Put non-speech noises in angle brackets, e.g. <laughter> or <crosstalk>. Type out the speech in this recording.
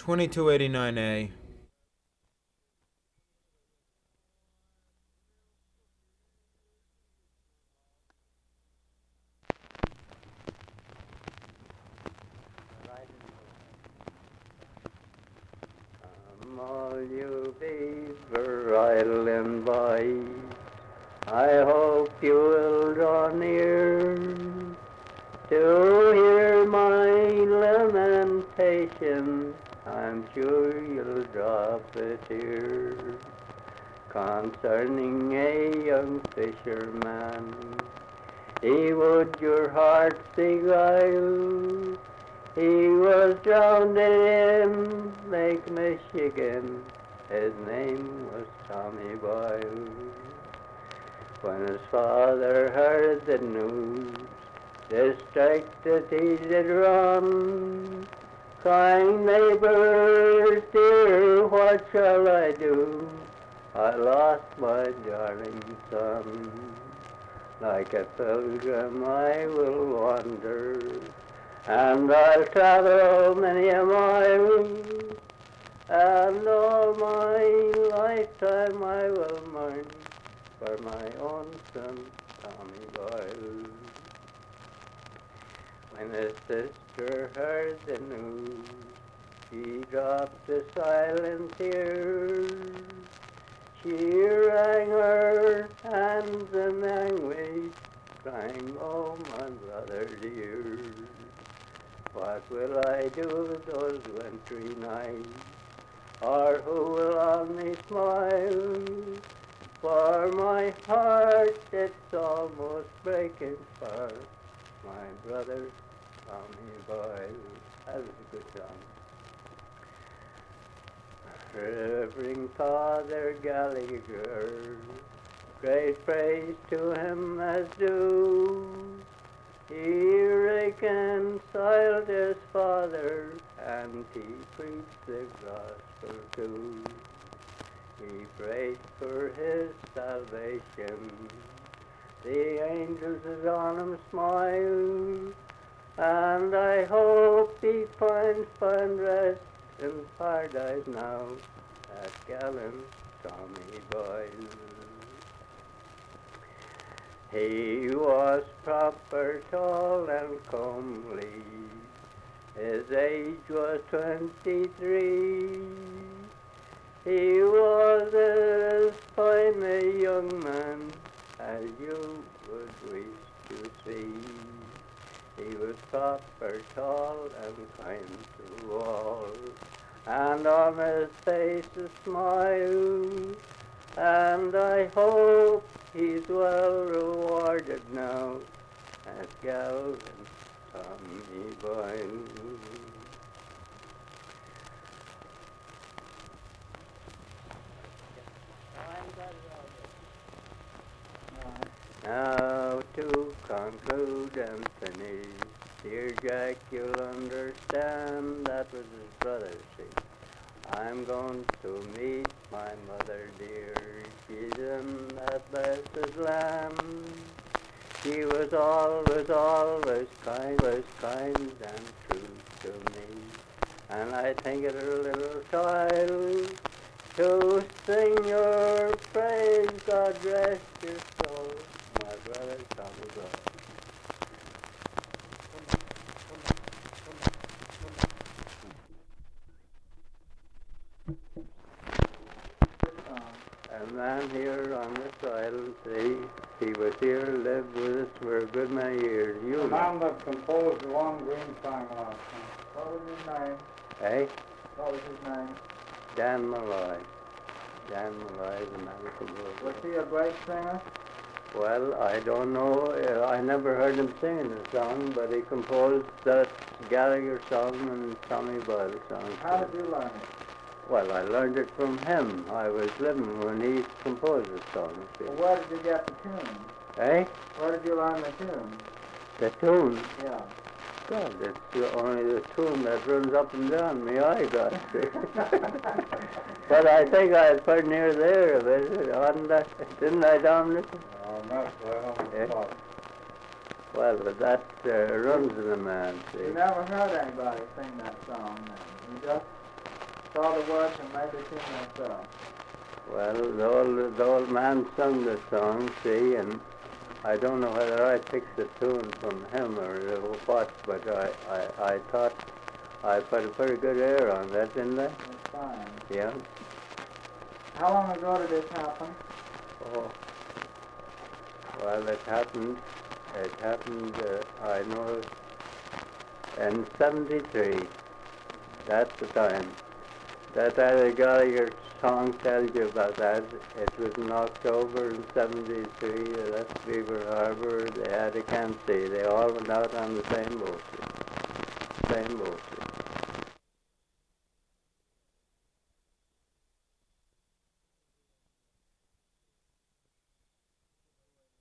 2289A. Come all you I hope you will draw near to hear my lamentation. I'm sure you'll drop a tear concerning a young fisherman. He would your heart beguile. He was drowned in Lake Michigan. His name was Tommy Boyle. When his father heard the news, distracted he did run, crying, neighbors dear, what shall I do? I lost my darling son. Like a pilgrim I will wander, and I'll travel many a mile, and all my lifetime I will mourn for my own son, Tommy Boyle. When his sister heard the news, she dropped a silent tear. She wrung her hands in anguish, crying, Oh, my brother dear, what will I do with those wintry nights? Or who will on me smile? For my heart, it's almost breaking for my brother Tommy Boyle. That was a good song. Reverend Father Gallagher, great praise to him as due. He reconciled his father, and he preached the gospel too. He prayed for his salvation. The angels on him smile, and I hope he finds find rest in paradise now, that gallant Tommy Boyle. He was proper tall and comely, his age was twenty-three. He was as fine a young man as you would wish to see. He was proper tall and kind to all, and on his face a smile. And I hope he's well rewarded now as gallant Tommy Boyle. Now to conclude finish, dear Jack, you'll understand that was his brother, see. I'm going to meet my mother dear, she's in that blessed land. She was always, always kind, was kind and true to me. And I think it a little child to sing your praise, God rest your my brother. A man here on this island, see, he was here, lived with us for a good many years. You The know, man that composed the one green song last time. What was his name? Hey? What was his name? Dan Malloy. Dan Malloy, the man who composed Was he a great singer? Well, I don't know. uh, I never heard him singing the song, but he composed that Gallagher song and Tommy Boyle song. How did you learn it? Well, I learned it from him. I was living when he composed the song. Well, where did you get the tune? Eh? Where did you learn the tune? The tune. Yeah. God, it's the- only the tune that runs up and down me eye got. <laughs> but I think I was pretty near there hadn't I? Didn't I, Dominic? Oh, that's well. Yeah. Well, but that uh, runs in a man, see. You never heard anybody sing that song then. You just saw the words and made the tune yourself. Well, the old, the old man sung the song, see, and I don't know whether I picked the tune from him or what, but I, I, I thought I put a pretty good air on that, didn't I? That's fine. Yeah. How long ago did this happen? Oh. Well, it happened, it happened, uh, I know, in 73. That's the time. That Eddie Gallagher song tells you about that. It was in October in 73. They left Beaver Harbor. They had a camp sea. They all went out on the same boat. Same boat.